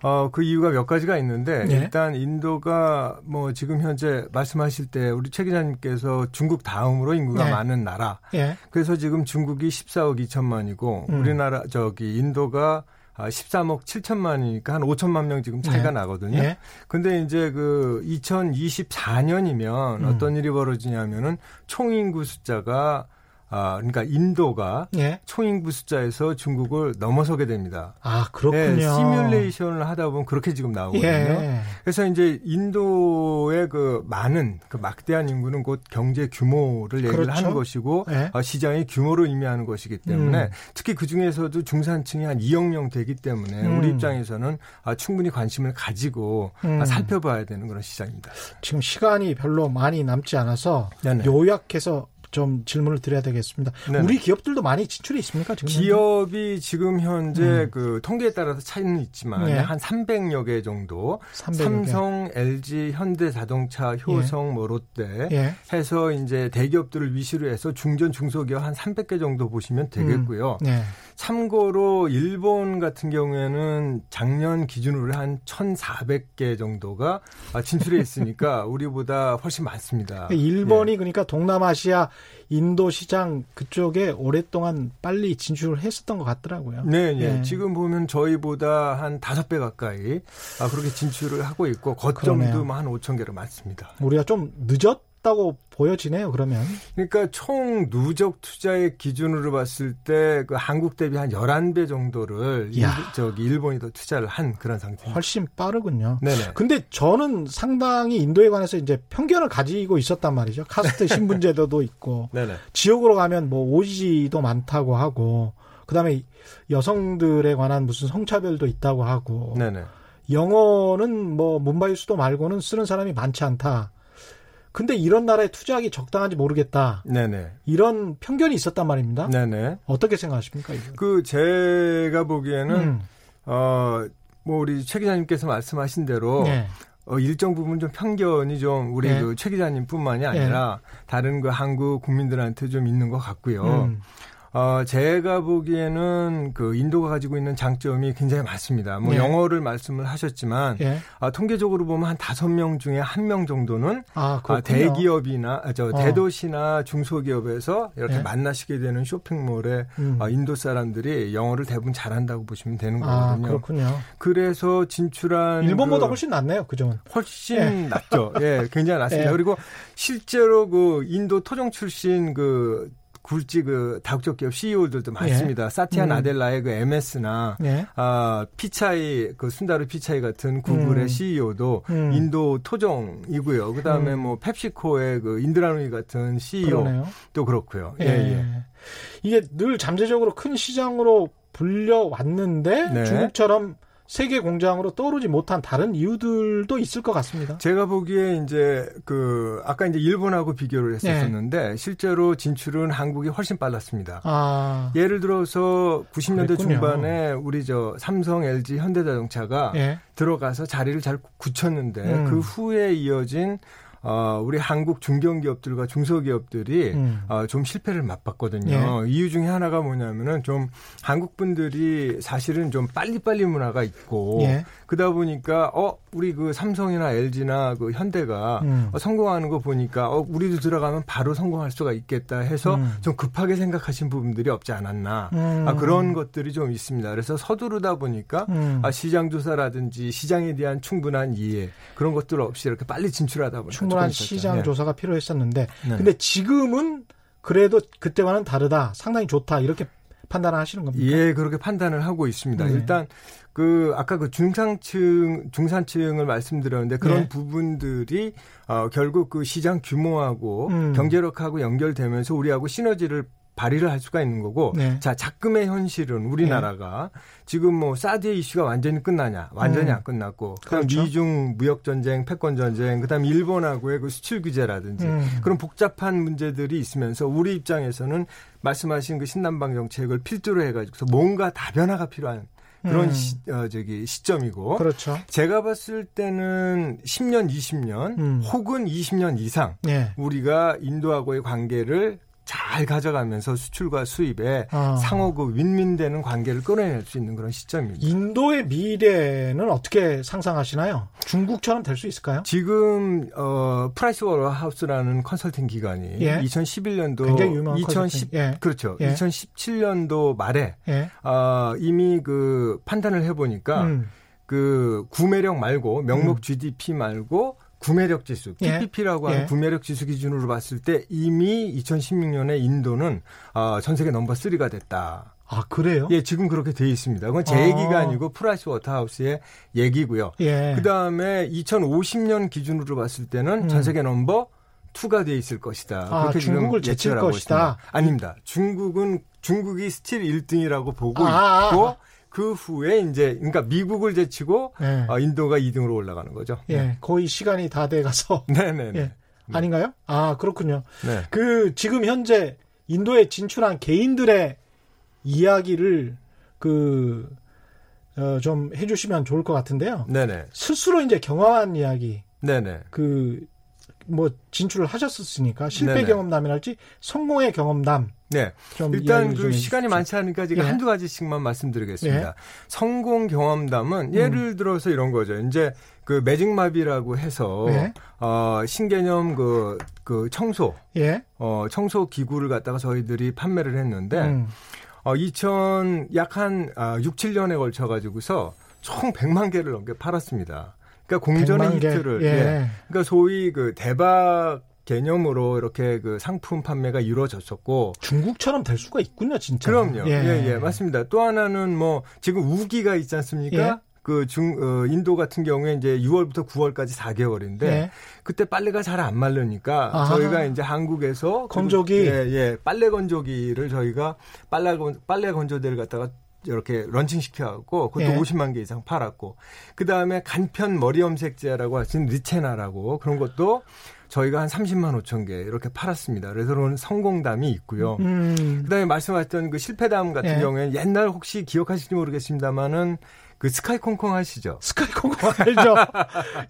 어, 그 이유가 몇 가지가 있는데 네. 일단 인도가 뭐 지금 현재 말씀하실 때 우리 최 기자님께서 중국 다음으로 인구가 네. 많은 나라. 네. 그래서 지금 중국이 14억 2천만이고 음. 우리나라 저기 인도가 13억 아, 7천만이니까 한 5천만 명 지금 차이가 네. 나거든요. 네. 근데 이제 그 2024년이면 음. 어떤 일이 벌어지냐면은 총인구 숫자가 아, 그러니까 인도가 예. 총인구 숫자에서 중국을 넘어서게 됩니다. 아, 그렇군요. 네, 시뮬레이션을 하다 보면 그렇게 지금 나오거든요. 예. 그래서 이제 인도의 그 많은 그 막대한 인구는 곧 경제 규모를 얘기를 그렇죠. 하는 것이고 예. 어, 시장의 규모를 의미하는 것이기 때문에 음. 특히 그 중에서도 중산층이 한 2억 명 되기 때문에 음. 우리 입장에서는 아, 충분히 관심을 가지고 음. 아, 살펴봐야 되는 그런 시장입니다. 지금 시간이 별로 많이 남지 않아서 네네. 요약해서 좀 질문을 드려야 되겠습니다. 네네. 우리 기업들도 많이 진출이 있습니까? 지금 기업이 현재? 지금 현재 음. 그 통계에 따라서 차이는 있지만 네. 한 300여 개 정도 300여 삼성, 개. LG, 현대자동차, 효성, 예. 뭐 롯데 예. 해서 이제 대기업들을 위시로 해서 중전 중소기업 한 300개 정도 보시면 되겠고요. 음. 네. 참고로 일본 같은 경우에는 작년 기준으로 한 1,400개 정도가 진출해 있으니까 우리보다 훨씬 많습니다. 일본이 예. 그러니까 동남아시아 인도 시장 그쪽에 오랫동안 빨리 진출을 했었던 것 같더라고요. 네, 네. 예. 지금 보면 저희보다 한 다섯 배 가까이 아, 그렇게 진출을 하고 있고 거점도 뭐한 5천 개로 많습니다. 우리가 좀 늦었 다고 보여지네요. 그러면. 그러니까 총 누적 투자의 기준으로 봤을 때 그 한국 대비 한 11배 정도를 일, 저기 일본이 더 투자를 한 그런 상태. 훨씬 빠르군요. 네네. 근데 저는 상당히 인도에 관해서 이제 편견을 가지고 있었단 말이죠. 카스트 신분 제도도 있고 네네. 지역으로 가면 뭐 오지도 많다고 하고 그다음에 여성들에 관한 무슨 성차별도 있다고 하고 네네. 영어는 뭐 문바이 수도 말고는 쓰는 사람이 많지 않다. 근데 이런 나라에 투자하기 적당한지 모르겠다. 네네. 이런 편견이 있었단 말입니다. 네네. 어떻게 생각하십니까? 이거? 그 제가 보기에는 음. 어뭐 우리 최 기자님께서 말씀하신 대로 네. 어, 일정 부분 좀 편견이 좀 우리 네. 그최 기자님뿐만이 아니라 네. 다른 그 한국 국민들한테 좀 있는 것 같고요. 음. 어, 제가 보기에는 그 인도가 가지고 있는 장점이 굉장히 많습니다. 뭐 예. 영어를 말씀을 하셨지만 예. 아, 통계적으로 보면 한 다섯 명 중에 한 명 정도는 아, 아, 대기업이나 아, 저 어. 대도시나 중소기업에서 이렇게 예. 만나시게 되는 쇼핑몰에 음. 아, 인도 사람들이 영어를 대부분 잘한다고 보시면 되는 아, 거거든요. 그렇군요. 그래서 진출한 일본보다 그, 훨씬 낫네요. 그 점은. 훨씬 예. 낫죠. 예, 굉장히 낫습니다. 예. 그리고 실제로 그 인도 토종 출신 그 굴지 그 다국적 기업 CEO들도 많습니다. 예. 사티아 음. 나델라의 그 MS나 예. 아, 피차이 그 순다르 피차이 같은 구글의 음. CEO도 음. 인도 토종이고요. 그다음에 음. 뭐 펩시코의 그 인드라누이 같은 CEO도 그러네요. 그렇고요. 예. 예. 예. 이게 늘 잠재적으로 큰 시장으로 불려왔는데 네. 중국처럼 세계 공장으로 떠오르지 못한 다른 이유들도 있을 것 같습니다. 제가 보기에 이제 그 아까 이제 일본하고 비교를 했었었는데 네. 실제로 진출은 한국이 훨씬 빨랐습니다. 아. 예를 들어서 90년대 그랬군요. 중반에 우리 저 삼성, LG, 현대자동차가 네. 들어가서 자리를 잘 굳혔는데 음. 그 후에 이어진 어, 우리 한국 중견기업들과 중소기업들이 음. 어, 좀 실패를 맛봤거든요. 예. 이유 중에 하나가 뭐냐면은 좀 한국 분들이 사실은 좀 빨리빨리 문화가 있고 예. 그러다 보니까 어 우리 그 삼성이나 LG나 그 현대가 음. 어, 성공하는 거 보니까 어 우리도 들어가면 바로 성공할 수가 있겠다 해서 음. 좀 급하게 생각하신 부분들이 없지 않았나 음. 아, 그런 것들이 좀 있습니다. 그래서 서두르다 보니까 음. 아, 시장 조사라든지 시장에 대한 충분한 이해 그런 것들 없이 이렇게 빨리 진출하다 보니까 충분한 시장 네. 조사가 필요했었는데 네. 근데 지금은 그래도 그때와는 다르다. 상당히 좋다. 이렇게 판단을 하시는 겁니까? 예, 그렇게 판단을 하고 있습니다. 네. 일단 그 아까 그 중상층 중산층을 말씀드렸는데 그런 네. 부분들이 어 결국 그 시장 규모하고 음. 경제력하고 연결되면서 우리하고 시너지를 발휘를 할 수가 있는 거고 네. 자 작금의 현실은 우리나라가 네. 지금 뭐 사드 이슈가 완전히 끝나냐 완전히 음. 안 끝났고 그다음 그렇죠. 미중 무역 전쟁 패권 전쟁 그다음 일본하고의 그 수출 규제라든지 음. 그런 복잡한 문제들이 있으면서 우리 입장에서는 말씀하신 그 신남방 정책을 필두로 해가지고 뭔가 다변화가 필요한 그런 음. 시, 어, 저기 시점이고. 그렇죠. 제가 봤을 때는 10년, 20년 음. 혹은 20년 이상 네. 우리가 인도하고의 관계를 잘 가져가면서 수출과 수입에 아. 상호 그 윈윈되는 관계를 끌어낼 수 있는 그런 시점입니다. 인도의 미래는 어떻게 상상하시나요? 중국처럼 될 수 있을까요? 지금 어 Price Waterhouse라는 컨설팅 기관이 예. 2011년도 굉장히 유명한 2010 예. 그렇죠. 예. 2017년도 말에 예. 어, 이미 그 판단을 해 보니까 음. 그 구매력 말고 명목 음. GDP 말고 구매력 지수, 예. 하는 예. 구매력 지수 기준으로 봤을 때 이미 2016년에 인도는 어, 전 세계 number 3가 됐다. 아, 그래요? 예, 지금 그렇게 돼 있습니다. 그건 제 아. 얘기가 아니고 Price Waterhouse의 얘기고요. 예. 그 다음에 2050년 기준으로 봤을 때는 음. 전 세계 number 2가 돼 있을 것이다. 아, 그렇게 중국을 제칠 것이다. 있습니다. 아닙니다. 중국은 중국이 still 1등이라고 보고 아, 아, 아. 있고 그 후에 이제 그러니까 미국을 제치고 네. 어, 인도가 2등으로 올라가는 거죠. 예, 네. 거의 시간이 다 돼가서. 네네. 예. 아닌가요? 아 그렇군요. 네. 그 지금 현재 인도에 진출한 개인들의 이야기를 그 어, 좀 해주시면 좋을 것 같은데요. 네네. 스스로 이제 경험한 이야기. 네네. 그, 뭐, 진출을 하셨었으니까, 실패 네네. 경험담이랄지, 성공의 경험담. 네. 일단 그 시간이 많지 않으니까 제가 예. 한두 가지씩만 말씀드리겠습니다. 예. 성공 경험담은 음. 예를 들어서 이런 거죠. 이제 그 매직마비라고 해서 예. 어 신개념 그그 그 청소 예. 어 청소 기구를 갖다가 저희들이 판매를 했는데 음. 어, 2000, 약 한, 아, 6, 7년에 걸쳐 가지고서 총 100만 개를 넘게 팔았습니다. 그러니까 공전의 히트를, 예. 예. 그러니까 소위 그 대박 개념으로 이렇게 그 상품 판매가 이루어졌었고 중국처럼 될 수가 있군요, 진짜. 그럼요. 예, 예, 예 맞습니다. 또 하나는 뭐 지금 우기가 있지 않습니까? 예. 그 중, 어, 인도 같은 경우에 이제 6월부터 9월까지 4개월인데 네. 그때 빨래가 잘안 마르니까 아하. 저희가 이제 한국에서 건조기 예, 예. 빨래 건조기를 저희가 빨래 빨래 건조대를 갖다가 이렇게 런칭 시켜갖고 그것도 예. 50만 개 이상 팔았고 그 다음에 간편 머리 염색제라고 하신 리체나라고 그런 것도 저희가 한 30만 5천 개 이렇게 팔았습니다. 그래서 그런 성공담이 있고요. 음. 그다음에 말씀하셨던 그 실패담 같은 예. 경우에는 옛날 혹시 기억하실지 모르겠습니다만은 그 스카이 콩콩 하시죠? 스카이 콩콩 알죠?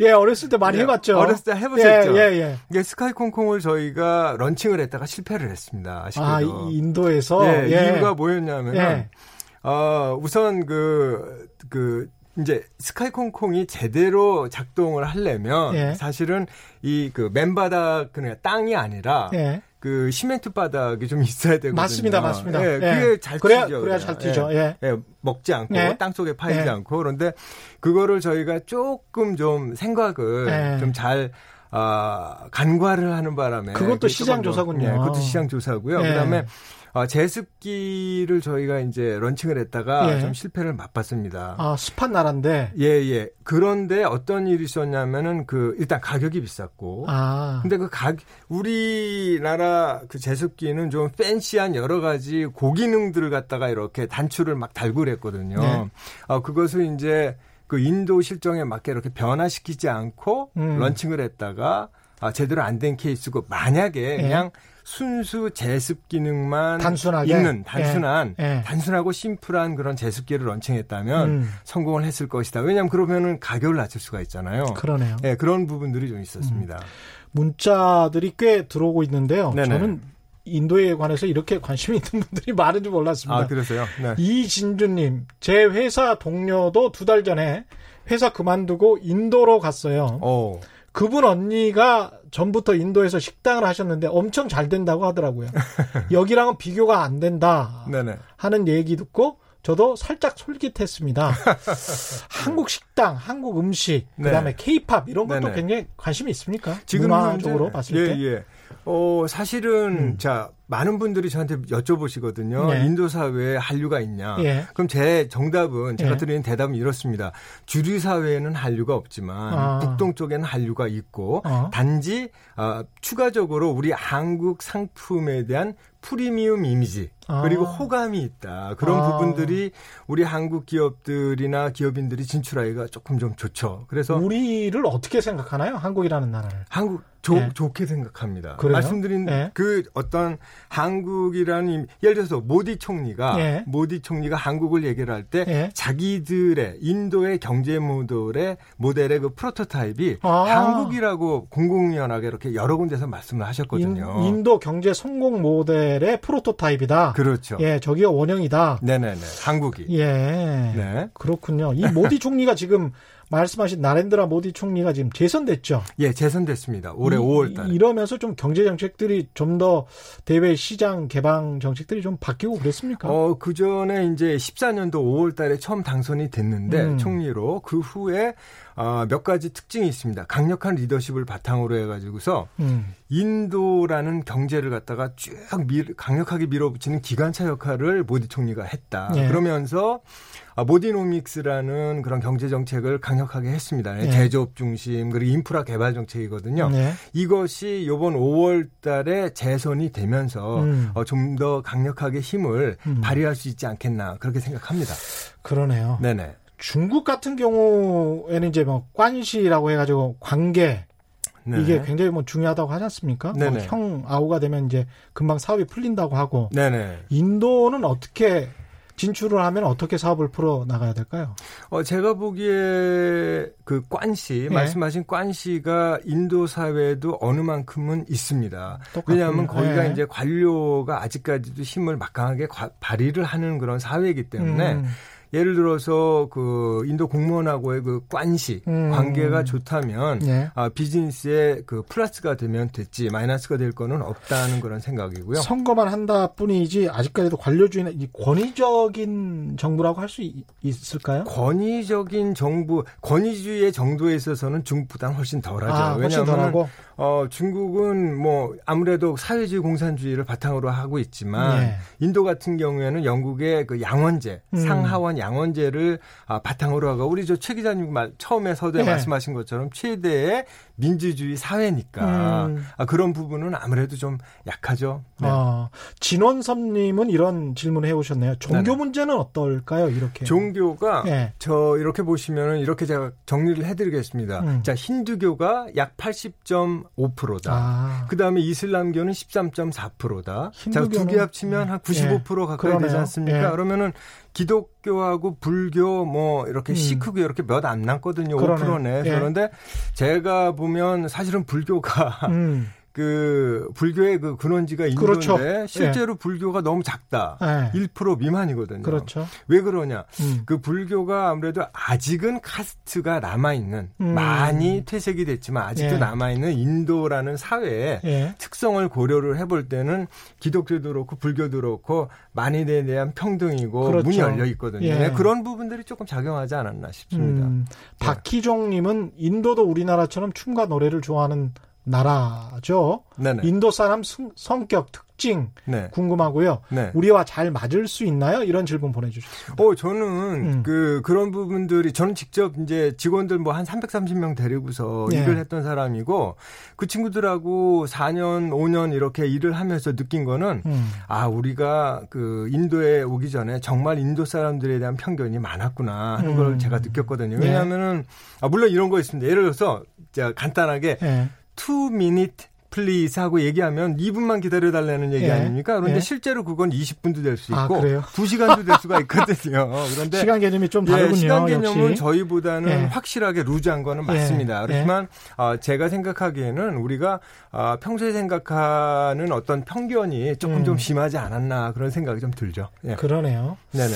예, 어렸을 때 많이 예, 해봤죠. 어렸을 때 해보셨죠? 예, 예, 예. 예, 스카이 콩콩을 저희가 launching을 했다가 실패를 했습니다. 아쉽게도. 아, 인도에서? 예, 예. 이유가 뭐였냐면, 예. 어, 우선 그, 그, 이제 스카이 콩콩이 제대로 작동을 하려면 예. 사실은 이 그 맨바닥 그냥 땅이 아니라 예. 그 시멘트 바닥이 좀 있어야 되거든요. 맞습니다, 맞습니다. 예, 그게 예. 잘 그래야, 튀죠. 그래야 잘 튀죠. 예. 예. 먹지 않고 예. 땅 속에 파이지 예. 않고 그런데 그거를 저희가 조금 좀 생각을 예. 좀잘 아, 간과를 하는 바람에 그것도 시장 조사군요. 네, 그것도 시장 조사고요. 그다음에 어, 제습기를 저희가 이제 런칭을 했다가 예. 좀 실패를 맛봤습니다. 아, 습한 나라인데? 예, 예. 그런데 어떤 일이 있었냐면은 그 일단 가격이 비쌌고. 아. 근데 그 가, 우리나라 그 제습기는 좀 팬시한 여러 가지 고기능들을 갖다가 이렇게 단추를 막 달고 그랬거든요. 네. 어, 그것을 이제 그 인도 실정에 맞게 이렇게 변화시키지 않고 음. 런칭을 했다가 아, 제대로 안 된 케이스고 만약에 네. 그냥 순수 제습 기능만 단순하게 있는 단순한 예. 예. 단순하고 심플한 그런 제습기를 런칭했다면 음. 성공을 했을 것이다. 왜냐하면 그러면은 가격을 낮출 수가 있잖아요. 그러네요. 예, 그런 부분들이 좀 있었습니다. 음. 문자들이 꽤 들어오고 있는데요. 네네. 저는 인도에 관해서 이렇게 관심이 있는 분들이 많은 줄 몰랐습니다. 아, 그러세요? 네. 이진주님, 제 회사 동료도 두 달 전에 회사 그만두고 인도로 갔어요. 오. 그분 언니가 전부터 인도에서 식당을 하셨는데 엄청 잘 된다고 하더라고요. 여기랑은 비교가 안 된다 네네. 하는 얘기 듣고 저도 살짝 솔깃했습니다. 한국 식당, 한국 음식, 그다음에 케이팝 이런 것도 네네. 굉장히 관심이 있습니까? 지금 문화적으로 봤을 예, 때. 예. 어, 사실은 음. 자 많은 분들이 저한테 여쭤보시거든요. 네. 인도 사회에 한류가 있냐? 예. 그럼 제 정답은 제가 예. 드리는 대답은 이렇습니다. 주류 사회에는 한류가 없지만 아. 북동 쪽에는 한류가 있고 어. 단지 어, 추가적으로 우리 한국 상품에 대한 프리미엄 이미지 그리고 아. 호감이 있다. 그런 아. 부분들이 우리 한국 기업들이나 기업인들이 진출하기가 조금 좀 좋죠. 그래서 우리를 어떻게 생각하나요? 한국이라는 나라를. 한국 조, 네. 좋게 생각합니다. 그래요? 말씀드린 네. 그 어떤 한국이라는 예를 들어서 모디 총리가 네. 모디 총리가 한국을 얘기를 할때 네. 자기들의 인도의 경제 모델의 모델의 그 프로토타입이 아. 한국이라고 공공연하게 이렇게 여러 군데서 말씀을 하셨거든요. 인, 도 경제 성공 모델의 프로토타입이다. 그렇죠. 예, 저기가 원형이다. 네네네. 한국이. 예. 네. 그렇군요. 이 모디 총리가 지금 말씀하신 나렌드라 모디 총리가 지금 재선됐죠. 예, 재선됐습니다. 올해 5월 달. 이러면서 좀 경제 정책들이 좀 더 대외 시장 개방 정책들이 좀 바뀌고 그랬습니까? 어, 그 전에 이제 14년도 5월 달에 처음 당선이 됐는데 음. 총리로 그 후에 어, 몇 가지 특징이 있습니다. 강력한 리더십을 바탕으로 해가지고서 음. 인도라는 경제를 갖다가 쭉 밀, 강력하게 밀어붙이는 기관차 역할을 모디 총리가 했다. 예. 그러면서 아, 모디노믹스라는 그런 경제 정책을 강력하게 했습니다. 네. 제조업 중심 그리고 인프라 개발 정책이거든요. 네. 이것이 이번 5월 달에 재선이 되면서 음. 어, 좀 더 강력하게 힘을 음. 발휘할 수 있지 않겠나 그렇게 생각합니다. 그러네요. 네네. 중국 같은 경우에는 이제 뭐 관시라고 해가지고 관계 네네. 이게 굉장히 뭐 중요하다고 하지 않습니까? 뭐 형 아우가 되면 이제 금방 사업이 풀린다고 하고. 네네. 인도는 어떻게 진출을 하면 어떻게 사업을 풀어 나가야 될까요? 어, 제가 보기에 그 관시, 네. 말씀하신 관시가 인도 사회에도 어느 만큼은 있습니다. 똑같군요. 왜냐하면 거기가 네. 이제 관료가 아직까지도 힘을 막강하게 발휘를 하는 그런 사회이기 때문에 음. 예를 들어서 그 인도 공무원하고의 그 관시 음. 관계가 좋다면 네. 아, 비즈니스에 그 플러스가 되면 됐지 마이너스가 될 거는 없다는 그런 생각이고요. 선거만 한다 뿐이지 아직까지도 관료주의는 권위적인 정부라고 할 수 있을까요? 권위적인 정부 권위주의의 정도에 있어서는 중국보다 훨씬 덜하죠. 아, 왜냐하면 어, 중국은 뭐 아무래도 사회주의 공산주의를 바탕으로 하고 있지만 네. 인도 같은 경우에는 영국의 그 양원제, 음. 상하원 양원제를 아, 바탕으로 하고 우리 저 최 기자님 말 처음에 서두에 네. 말씀하신 것처럼 최대의 민주주의 사회니까 음. 아, 그런 부분은 아무래도 좀 약하죠. 네. 아, 진원섭님은 이런 질문을 해오셨네요. 종교 네네. 문제는 어떨까요? 이렇게 종교가 네. 저 이렇게 보시면은 이렇게 제가 정리를 해드리겠습니다. 음. 자 힌두교가 약 80.5%다. 아. 그 다음에 이슬람교는 13.4%다. 자두 개 합치면 한95% 예. 가까이 그러네요. 되지 않습니까? 예. 그러면은 기독교하고 불교 뭐 이렇게 음. 시크교 이렇게 몇 안 남거든요. 그러네. 5%네. 예. 그런데 제가 보면 사실은 불교가 음. 그 불교의 그 근원지가 인도인데 그렇죠. 실제로 예. 불교가 너무 작다. 예. 1% 미만이거든요. 그렇죠. 왜 그러냐? 음. 그 불교가 아무래도 아직은 카스트가 남아 있는 음. 많이 퇴색이 됐지만 아직도 예. 남아 있는 인도라는 사회의 예. 특성을 고려를 해볼 때는 기독교도 그렇고 불교도 그렇고 만인에 대한 평등이고 그렇죠. 문이 열려 있거든요. 예. 그런 부분들이 조금 작용하지 않았나 싶습니다. 음. 박희종 님은 인도도 우리나라처럼 춤과 노래를 좋아하는 나라죠. 네네. 인도 사람 성격 특징 네. 궁금하고요. 네. 우리와 잘 맞을 수 있나요? 이런 질문 보내주셨습니다. 어, 저는 음. 그 그런 부분들이 저는 직접 이제 직원들 뭐 한 330명 데리고서 네. 일을 했던 사람이고 그 친구들하고 4년, 5년 이렇게 일을 하면서 느낀 거는 음. 아 우리가 그 인도에 오기 전에 정말 인도 사람들에 대한 편견이 많았구나 하는 음. 걸 제가 느꼈거든요. 네. 왜냐하면은 아, 물론 이런 거 있습니다. 예를 들어서 제가 간단하게 네. two minute please 하고 얘기하면 2분만 기다려달라는 얘기 예. 아닙니까? 그런데 예. 실제로 그건 20분도 될수 아, 있고 아, 2시간도 될 수가 있거든요. 그런데 시간 개념이 좀 다르군요. 예, 시간 개념은 역시. 저희보다는 예. 확실하게 loose한 거는 예. 맞습니다. 예. 그렇지만 어, 제가 생각하기에는 우리가 어, 평소에 생각하는 어떤 편견이 조금 음. 좀 심하지 않았나 그런 생각이 좀 들죠. 그러네요. 네네.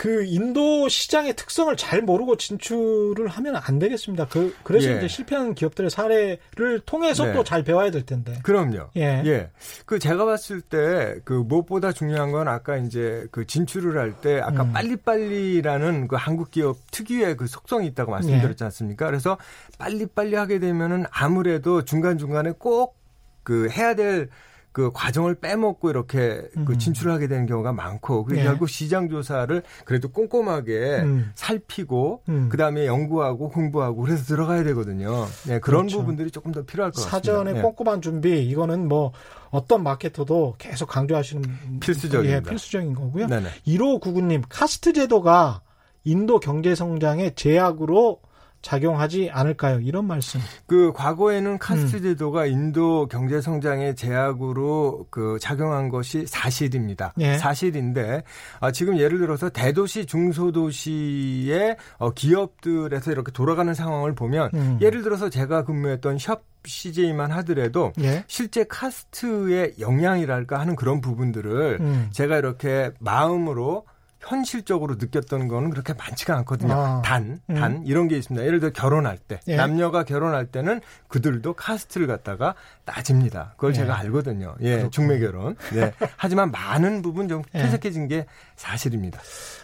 그 인도 시장의 특성을 잘 모르고 진출을 하면 안 되겠습니다. 그 그래서 예. 이제 실패한 기업들의 사례를 통해서 네. 또잘 배워야 될 텐데. 그럼요. 예. 예. 그 제가 봤을 때 그 무엇보다 중요한 건 아까 이제 그 진출을 할 때 아까 음. 빨리빨리라는 그 한국 기업 특유의 그 속성이 있다고 말씀드렸지 예. 않습니까? 그래서 빨리빨리 하게 되면은 아무래도 중간중간에 꼭 그 해야 될 그 과정을 빼먹고 이렇게 그 음. 그 진출을 하게 되는 경우가 많고 그 예. 결국 시장 조사를 그래도 꼼꼼하게 음. 살피고 음. 그다음에 연구하고 공부하고 그래서 들어가야 되거든요. 네, 그런 그렇죠. 부분들이 조금 더 필요할 것 사전에 같습니다. 사전에 네. 꼼꼼한 준비 이거는 뭐 어떤 마케터도 계속 강조하시는 필수적인 예, 필수적인 거고요. 네네. 1호 구구님 카스트 제도가 인도 경제 성장의 제약으로 작용하지 않을까요? 이런 말씀. 그 과거에는 카스트 음. 제도가 인도 경제 성장의 제약으로 그 작용한 것이 사실입니다. 예. 사실인데 아, 지금 예를 들어서 대도시 중소도시의 어, 기업들에서 이렇게 돌아가는 상황을 보면 음. 예를 들어서 제가 근무했던 샵 CJ만 하더라도 예? 실제 카스트의 영향이랄까 하는 그런 부분들을 음. 제가 이렇게 마음으로 현실적으로 느꼈던 거는 그렇게 많지가 않거든요. 아. 단, 음. 단, 음. 이런 게 있습니다. 예를 들어 결혼할 때. 예. 남녀가 결혼할 때는 그들도 카스트를 갖다가 따집니다. 그걸 예. 제가 알거든요. 예, 그렇군 중매 결혼. 예. 하지만 많은 부분 좀 예. 퇴색해진 게 사실입니다.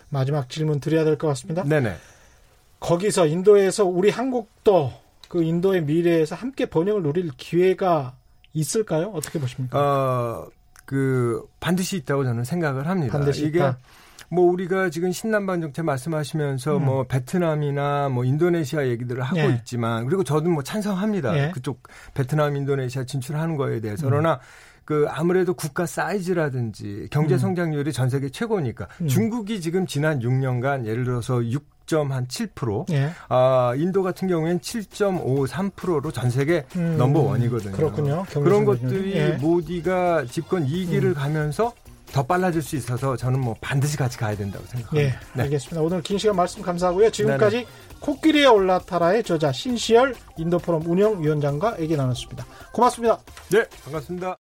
마지막 질문 드려야 될 것 같습니다. 네네. 거기서 인도에서 우리 한국도 그 인도의 미래에서 함께 번영을 누릴 기회가 있을까요? 어떻게 보십니까? 어, 그 반드시 있다고 저는 생각을 합니다. 반드시 이게 있다. 뭐 우리가 지금 신남반 정책 말씀하시면서 음. 뭐 베트남이나 뭐 인도네시아 얘기들을 하고 예. 있지만 그리고 저도 뭐 찬성합니다. 예. 그쪽 베트남, 인도네시아 진출하는 거에 대해서 음. 그러나 그 아무래도 국가 사이즈라든지 경제 음. 성장률이 전 세계 최고니까 음. 중국이 지금 지난 6년간 예를 들어서 6 6.7%. 예. 아, 인도 같은 경우에는 7.53%로 전 세계 음, 넘버 원이거든요. 그렇군요. 그런 것들이 예. 모디가 집권 2기를 음. 가면서 더 빨라질 수 있어서 저는 뭐 반드시 같이 가야 된다고 생각합니다. 네, 알겠습니다. 오늘 긴 시간 말씀 감사하고요. 지금까지 네네. 코끼리에 올라타라의 저자 신시열 인도포럼 운영위원장과 얘기 나눴습니다. 고맙습니다. 네, 반갑습니다.